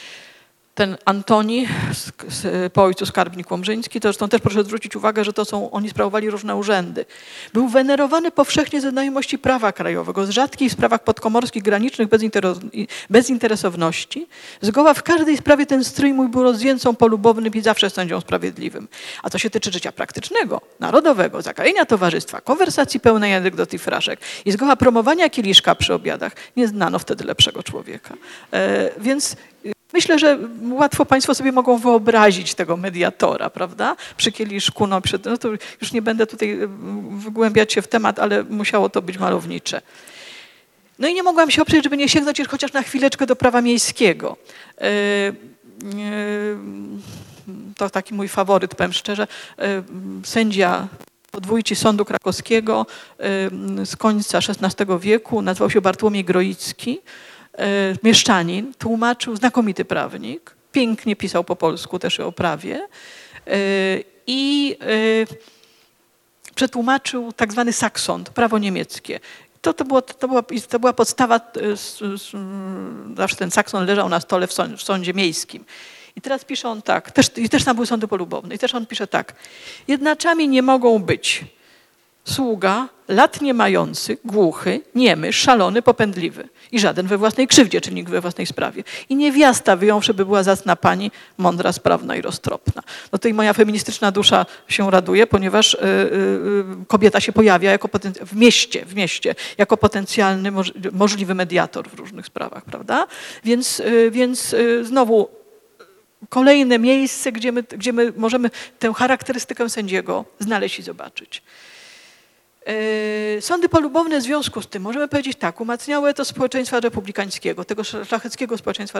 ten Antoni, po ojcu skarbnik Łomżyński, to zresztą też proszę zwrócić uwagę, że to są, oni sprawowali różne urzędy. Był wenerowany powszechnie ze znajomości prawa krajowego, z rzadkich sprawach podkomorskich, granicznych, bez, bezinteresowności. Zgoła w każdej sprawie ten strój mój był rozjęcą polubownym i zawsze sędzią sprawiedliwym. A co się tyczy życia praktycznego, narodowego, zakrajenia towarzystwa, konwersacji pełnej anegdot i fraszek i zgoła promowania kieliszka przy obiadach, nie znano wtedy lepszego człowieka. E, więc Myślę, że łatwo Państwo sobie mogą wyobrazić tego mediatora, prawda? Przy kieliszku, no, przy, no to już nie będę tutaj e, wygłębiać się w temat, ale musiało to być malownicze. No i nie mogłam się oprzeć, żeby nie sięgnąć chociaż na chwileczkę do prawa miejskiego. E, e, to taki mój faworyt, powiem szczerze. Sędzia podwójci Sądu Krakowskiego z końca XVI wieku, nazywał się Bartłomiej Groicki. E, mieszczanin, tłumaczył, znakomity prawnik, pięknie pisał po polsku też o prawie e, i e, przetłumaczył tak zwany saksont, prawo niemieckie. To, to, było, to, była, to była podstawa, zawsze ten sakson leżał na stole w sądzie, w sądzie miejskim. I teraz pisze on tak, też, i też tam były sądy polubowne, i też on pisze tak. Jednaczami nie mogą być sługa, lat nie mający, głuchy, niemy, szalony, popędliwy i żaden we własnej krzywdzie, czyli nikt we własnej sprawie. I niewiasta, wyjąwszy, by była zacna pani, mądra, sprawna i roztropna. No to i moja feministyczna dusza się raduje, ponieważ y, y, y kobieta się pojawia jako w mieście, w mieście, jako potencjalny, możliwy mediator w różnych sprawach, prawda? Więc, y, więc y, znowu kolejne miejsce, gdzie my, gdzie my możemy tę charakterystykę sędziego znaleźć i zobaczyć. Yy, Sądy polubowne w związku z tym, możemy powiedzieć tak, umacniały to społeczeństwa republikańskiego, tego szlacheckiego społeczeństwa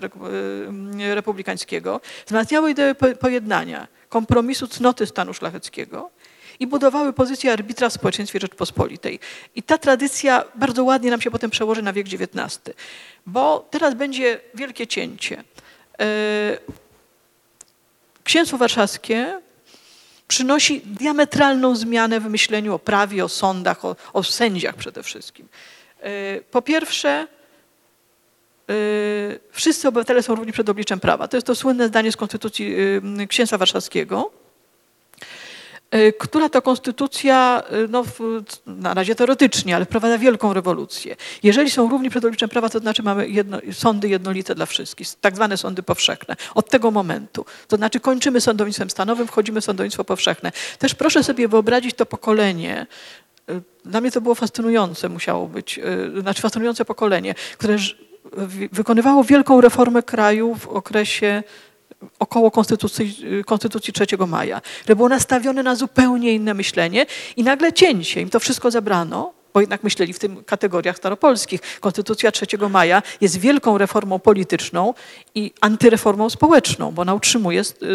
yy, republikańskiego, wzmacniały ideę po- pojednania, kompromisu cnoty stanu szlacheckiego i budowały pozycję arbitra w społeczeństwie Rzeczpospolitej. I ta tradycja bardzo ładnie nam się potem przełoży na wiek XIX, bo teraz będzie wielkie cięcie. Yy, Księstwo warszawskie przynosi diametralną zmianę w myśleniu o prawie, o sądach, o, o sędziach przede wszystkim. Yy, Po pierwsze, yy, wszyscy obywatele są równi przed obliczem prawa. To jest to słynne zdanie z Konstytucji yy, Księstwa Warszawskiego, która to konstytucja, yy, no, na razie teoretycznie, ale wprowadza wielką rewolucję. Jeżeli są równi przed obliczem prawa, to znaczy mamy jedno, sądy jednolite dla wszystkich, tak zwane sądy powszechne. Od tego momentu. To znaczy kończymy sądownictwem stanowym, wchodzimy w sądownictwo powszechne. Też proszę sobie wyobrazić to pokolenie, y, dla mnie to było fascynujące, musiało być, znaczy fascynujące pokolenie, które wykonywało wielką reformę kraju w okresie około Konstytucji, y, Konstytucji 3 maja, które było nastawione na zupełnie inne myślenie i nagle cięcie, im to wszystko zabrano, bo jednak myśleli w tym kategoriach staropolskich. Konstytucja 3 maja jest wielką reformą polityczną i antyreformą społeczną, bo ona utrzymuje y,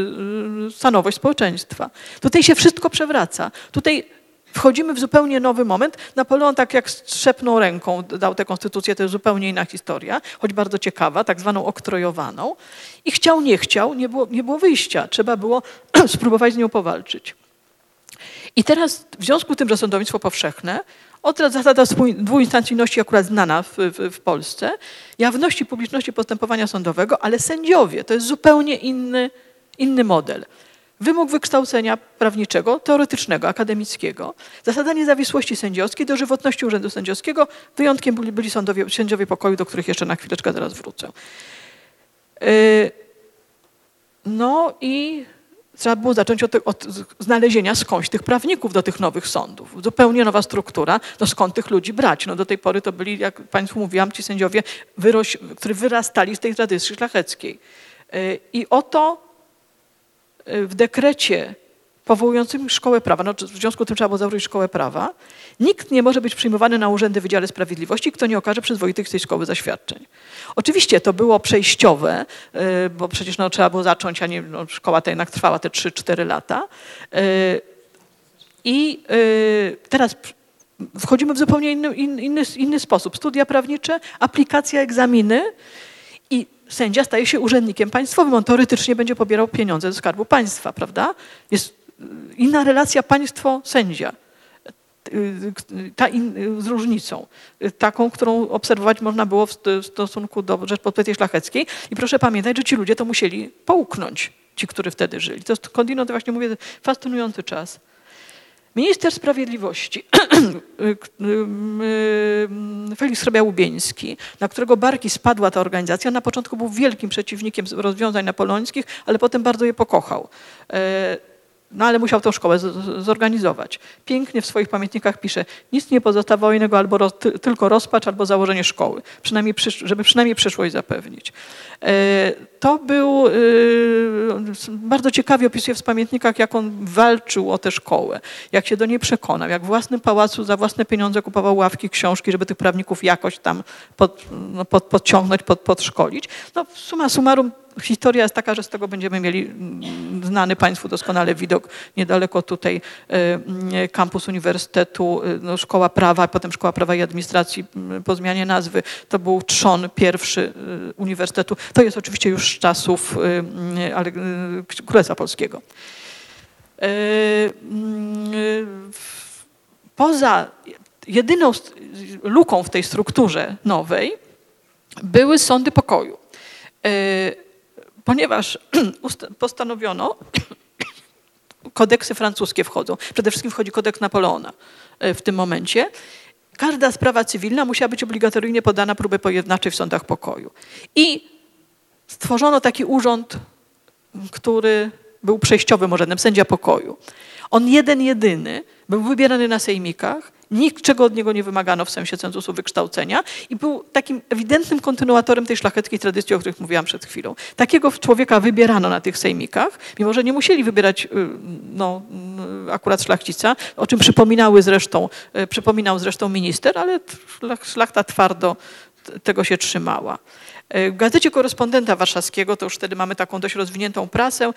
y, stanowość społeczeństwa. Tutaj się wszystko przewraca. Tutaj wchodzimy w zupełnie nowy moment. Napoleon tak jak strzepnął ręką dał tę konstytucję, to jest zupełnie inna historia, choć bardzo ciekawa, tak zwaną oktrojowaną. I chciał, nie chciał, nie było, nie było wyjścia. Trzeba było spróbować z nią powalczyć. I teraz w związku z tym, że sądownictwo powszechne, od zasada dwuinstancyjności akurat znana w, w, w Polsce, jawności, publiczności postępowania sądowego, ale sędziowie to jest zupełnie inny, inny model. Wymóg wykształcenia prawniczego, teoretycznego, akademickiego, zasada niezawisłości sędziowskiej, dożywotności urzędu sędziowskiego, wyjątkiem byli, byli sądowie, sędziowie pokoju, do których jeszcze na chwileczkę zaraz wrócę. Yy, no i trzeba było zacząć od, od znalezienia skądś tych prawników do tych nowych sądów. Zupełnie nowa struktura, no skąd tych ludzi brać? No do tej pory to byli, jak Państwu mówiłam, ci sędziowie, wyroś, którzy wyrastali z tej tradycji szlacheckiej. Yy, I oto w dekrecie powołującym szkołę prawa, no w związku z tym trzeba było założyć szkołę prawa, nikt nie może być przyjmowany na urzędy Wydziale Sprawiedliwości, kto nie okaże przyzwoitych z tej szkoły zaświadczeń. Oczywiście to było przejściowe, y, bo przecież no, trzeba było zacząć, a nie, no, szkoła ta jednak trwała te 3-4 lata. Y, I y, teraz wchodzimy w zupełnie inny, in- inny, inny sposób. Studia prawnicze, aplikacja, egzaminy sędzia staje się urzędnikiem państwowym. On teoretycznie będzie pobierał pieniądze ze Skarbu Państwa, prawda? Jest y, inna relacja państwo-sędzia. Y, Ta in, z różnicą, y, taką, którą obserwować można było w st- w stosunku do Rzeczpospolitej Szlacheckiej. I proszę pamiętać, że ci ludzie to musieli połknąć, ci, którzy wtedy żyli. To skądinąd właśnie mówię, fascynujący czas. Minister Sprawiedliwości, Felix Hrabia-Łubieński, na którego barki spadła ta organizacja, na początku był wielkim przeciwnikiem rozwiązań napoleońskich, ale potem bardzo je pokochał. No ale musiał tą szkołę zorganizować. Pięknie w swoich pamiętnikach pisze, nic nie pozostawało innego, albo roz, ty, tylko rozpacz, albo założenie szkoły, przynajmniej przysz, żeby przynajmniej przyszłość zapewnić. E, To był, e, bardzo ciekawie opisuje w pamiętnikach, jak on walczył o tę szkołę, jak się do niej przekonał, jak w własnym pałacu za własne pieniądze kupował ławki, książki, żeby tych prawników jakoś tam pod, no, pod, podciągnąć, pod, podszkolić. No summa summarum historia jest taka, że z tego będziemy mieli mm, znany Państwu doskonale widok niedaleko tutaj e, mm, kampus Uniwersytetu, e, no, Szkoła Prawa, potem Szkoła Prawa i Administracji mm, po zmianie nazwy. To był trzon pierwszy e, Uniwersytetu. To jest oczywiście już z czasów e, mm, ale, e, Królestwa Polskiego. E, e, Poza jedyną luką w tej strukturze nowej były sądy pokoju. Ponieważ postanowiono, kodeksy francuskie wchodzą. Przede wszystkim wchodzi kodeks Napoleona e, w tym momencie. Każda sprawa cywilna musiała być obligatoryjnie podana próbę pojednawczej w sądach pokoju. I stworzono taki urząd, który był przejściowym urzędem, sędzia pokoju. On jeden, jedyny był wybierany na sejmikach, niczego od niego nie wymagano w sensie cenzusu wykształcenia i był takim ewidentnym kontynuatorem tej szlacheckiej tradycji, o których mówiłam przed chwilą. Takiego człowieka wybierano na tych sejmikach, mimo że nie musieli wybierać y, no, y, akurat szlachcica, o czym przypominały zresztą, y, przypominał zresztą minister, ale szlachta twardo tego się trzymała. E, w gazecie korespondenta warszawskiego, to już wtedy mamy taką dość rozwiniętą prasę,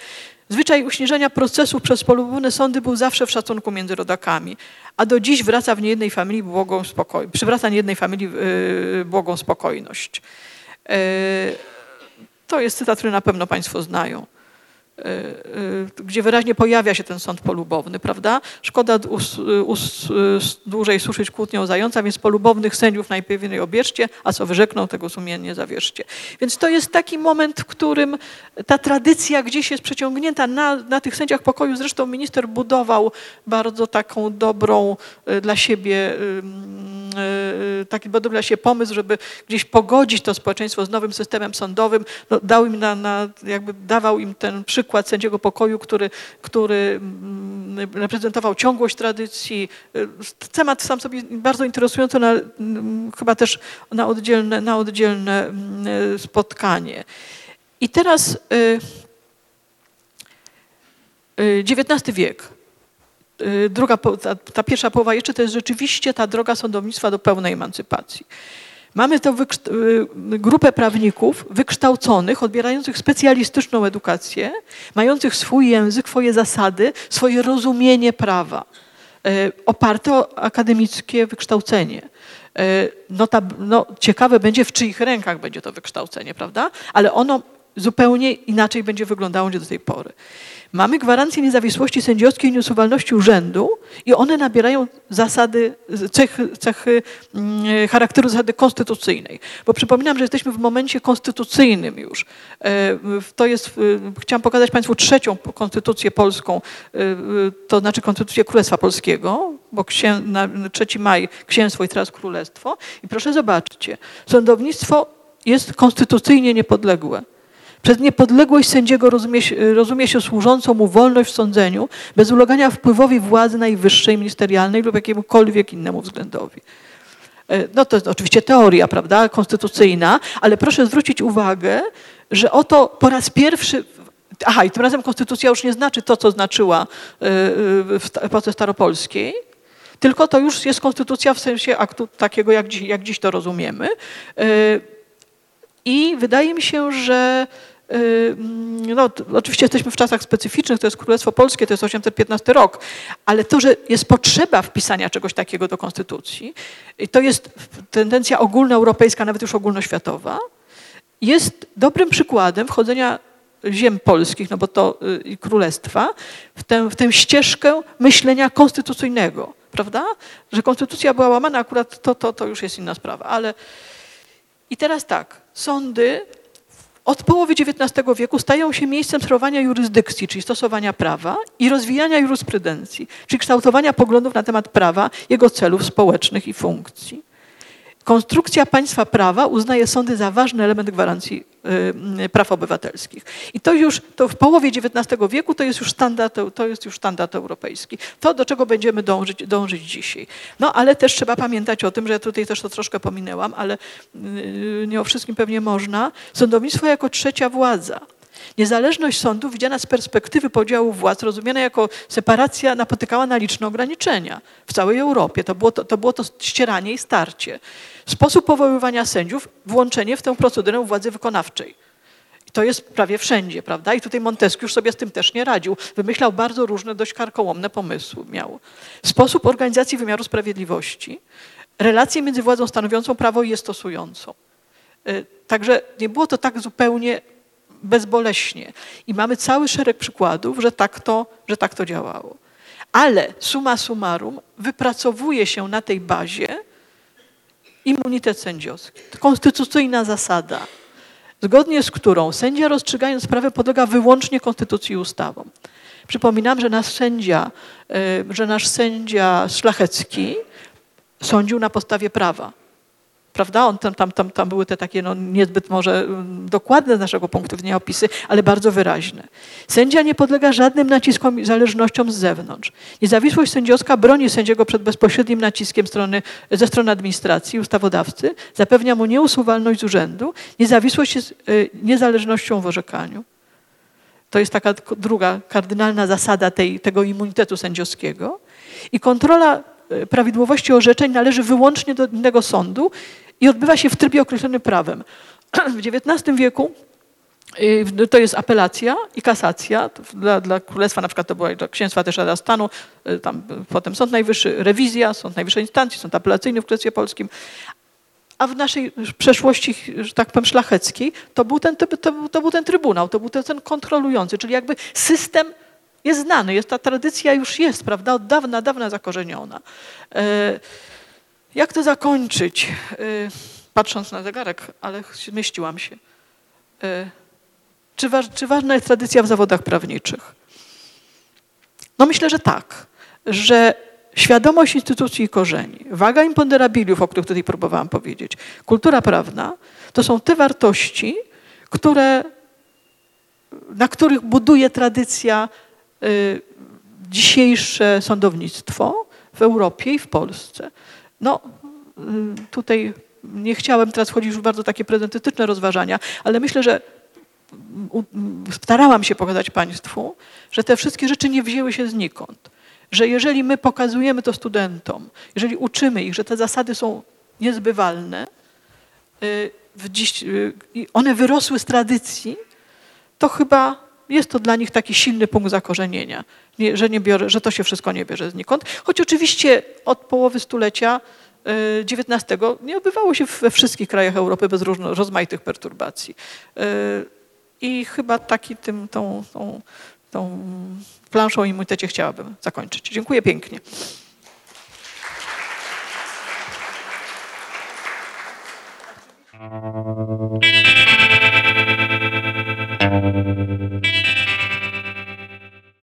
zwyczaj uśnieżenia procesów przez polubowne sądy był zawsze w szacunku między rodakami, a do dziś wraca w niejednej familii błogą spokoj, przywraca niejednej familii yy, błogą spokojność. Yy, to jest cytat, który na pewno Państwo znają. Y, y, gdzie wyraźnie pojawia się ten sąd polubowny, prawda? Szkoda us, us, dłużej suszyć kłótnią zająca, więc polubownych sędziów najpewniej obierzcie, a co wyrzekną, tego sumiennie zawierzcie. Więc to jest taki moment, w którym ta tradycja gdzieś jest przeciągnięta na, na tych sędziach pokoju. Zresztą minister budował bardzo taką dobrą y, dla siebie, taki dobry dla pomysł, żeby gdzieś pogodzić to społeczeństwo z nowym systemem sądowym. No, dał im na, na, jakby dawał im ten przykład przykład sędziego pokoju, który, który mm, reprezentował ciągłość tradycji. Temat sam sobie bardzo interesujący, na, mm, chyba też na oddzielne, na oddzielne mm, spotkanie. I teraz XIX y, y, wiek. Y, druga, ta, ta pierwsza połowa jeszcze to jest rzeczywiście ta droga sądownictwa do pełnej emancypacji. Mamy tę y, grupę prawników wykształconych, odbierających specjalistyczną edukację, mających swój język, swoje zasady, swoje rozumienie prawa, y, oparte o akademickie wykształcenie. Y, no, ta, no, ciekawe będzie, w czyich rękach będzie to wykształcenie, prawda? Ale ono zupełnie inaczej będzie wyglądało niż do tej pory. Mamy gwarancję niezawisłości sędziowskiej i nieusuwalności urzędu i one nabierają zasady, cechy, cechy mm, charakteru zasady konstytucyjnej. Bo przypominam, że jesteśmy w momencie konstytucyjnym już. E, to jest, chciałam pokazać Państwu trzecią konstytucję polską, e, to znaczy konstytucję Królestwa Polskiego, bo księ, na 3 maj księstwo i teraz królestwo. I proszę zobaczcie, sądownictwo jest konstytucyjnie niepodległe. Przez niepodległość sędziego rozumie, rozumie się służącą mu wolność w sądzeniu, bez ulegania wpływowi władzy najwyższej, ministerialnej lub jakiemukolwiek innemu względowi. E, no to jest oczywiście teoria, prawda, konstytucyjna, ale proszę zwrócić uwagę, że oto po raz pierwszy Aha, i tym razem konstytucja już nie znaczy to, co znaczyła e, w epoce staropolskiej, tylko to już jest konstytucja w sensie aktu takiego, jak dziś, jak dziś to rozumiemy. E, I wydaje mi się, że no, oczywiście jesteśmy w czasach specyficznych, to jest Królestwo Polskie, to jest 815 rok, ale to, że jest potrzeba wpisania czegoś takiego do konstytucji, to jest tendencja ogólnoeuropejska, nawet już ogólnoświatowa, jest dobrym przykładem wchodzenia ziem polskich, no bo to y, i królestwa, w tę, w tę ścieżkę myślenia konstytucyjnego, prawda? Że konstytucja była łamana, akurat to, to, to już jest inna sprawa, ale i teraz tak, sądy od połowy XIX wieku stają się miejscem sterowania jurysdykcji, czyli stosowania prawa i rozwijania jurysprudencji, czyli kształtowania poglądów na temat prawa, jego celów społecznych i funkcji. Konstrukcja państwa prawa uznaje sądy za ważny element gwarancji praw obywatelskich. I to już to w połowie XIX wieku to jest już standard, to jest już standard europejski. To, do czego będziemy dążyć, dążyć dzisiaj. No ale też trzeba pamiętać o tym, że ja tutaj też to troszkę pominęłam, ale y, nie o wszystkim pewnie można. Sądownictwo jako trzecia władza. Niezależność sądu widziana z perspektywy podziału władz, rozumiana jako separacja, napotykała na liczne ograniczenia w całej Europie. To było to, to było to ścieranie i starcie. Sposób powoływania sędziów, włączenie w tę procedurę władzy wykonawczej. I to jest prawie wszędzie, prawda? I tutaj Montesquieu już sobie z tym też nie radził. Wymyślał bardzo różne, dość karkołomne pomysły. Miał. Sposób organizacji wymiaru sprawiedliwości, relacje między władzą stanowiącą prawo i je stosującą. Y, także nie było to tak zupełnie bezboleśnie. I mamy cały szereg przykładów, że tak to, że tak to działało. Ale summa summarum wypracowuje się na tej bazie immunitet sędziowski. To konstytucyjna zasada, zgodnie z którą sędzia rozstrzygając sprawę podlega wyłącznie konstytucji i ustawom. Przypominam, że nasz sędzia, e, że nasz sędzia szlachecki sądził na podstawie prawa. Prawda? On, tam, tam, tam, tam były te takie no, niezbyt może mm, dokładne z naszego punktu widzenia opisy, ale bardzo wyraźne. Sędzia nie podlega żadnym naciskom i zależnościom z zewnątrz. Niezawisłość sędziowska broni sędziego przed bezpośrednim naciskiem strony, ze strony administracji, ustawodawcy, zapewnia mu nieusuwalność z urzędu, niezawisłość jest y, niezależnością w orzekaniu. To jest taka druga kardynalna zasada tej, tego immunitetu sędziowskiego. I kontrola prawidłowości orzeczeń należy wyłącznie do innego sądu i odbywa się w trybie określonym prawem. W XIX wieku y, to jest apelacja i kasacja. Dla, dla Królestwa na przykład to była, księstwa też Rada Stanu, y, tam potem Sąd Najwyższy, rewizja, Sąd Najwyższej Instancji, Sąd Apelacyjny w Królestwie Polskim. A w naszej przeszłości, że tak powiem, szlacheckiej, to był ten, to, to był ten trybunał, to był ten, ten kontrolujący, czyli jakby system jest znany, jest, ta tradycja już jest, prawda, od dawna, dawna zakorzeniona. E, jak to zakończyć? E, patrząc na zegarek, ale zmieściłam się. E, czy, czy ważna jest tradycja w zawodach prawniczych? No myślę, że tak, że świadomość instytucji i korzeni, waga imponderabiliów, o których tutaj próbowałam powiedzieć, kultura prawna, to są te wartości, które, na których buduje tradycja dzisiejsze sądownictwo w Europie i w Polsce. No, y, tutaj nie chciałem teraz wchodzić w bardzo takie prezentetyczne rozważania, ale myślę, że starałam się pokazać Państwu, że te wszystkie rzeczy nie wzięły się znikąd że jeżeli my pokazujemy to studentom, jeżeli uczymy ich, że te zasady są niezbywalne, y, dziś, y, one wyrosły z tradycji, to chyba jest to dla nich taki silny punkt zakorzenienia, że, nie biorę, że to się wszystko nie bierze znikąd. Choć oczywiście od połowy stulecia XIX y, nie odbywało się we wszystkich krajach Europy bez różno, rozmaitych perturbacji. I chyba taki tym, tą, tą, tą planszą o immunitecie chciałabym zakończyć. Dziękuję pięknie. Thank you. Müzik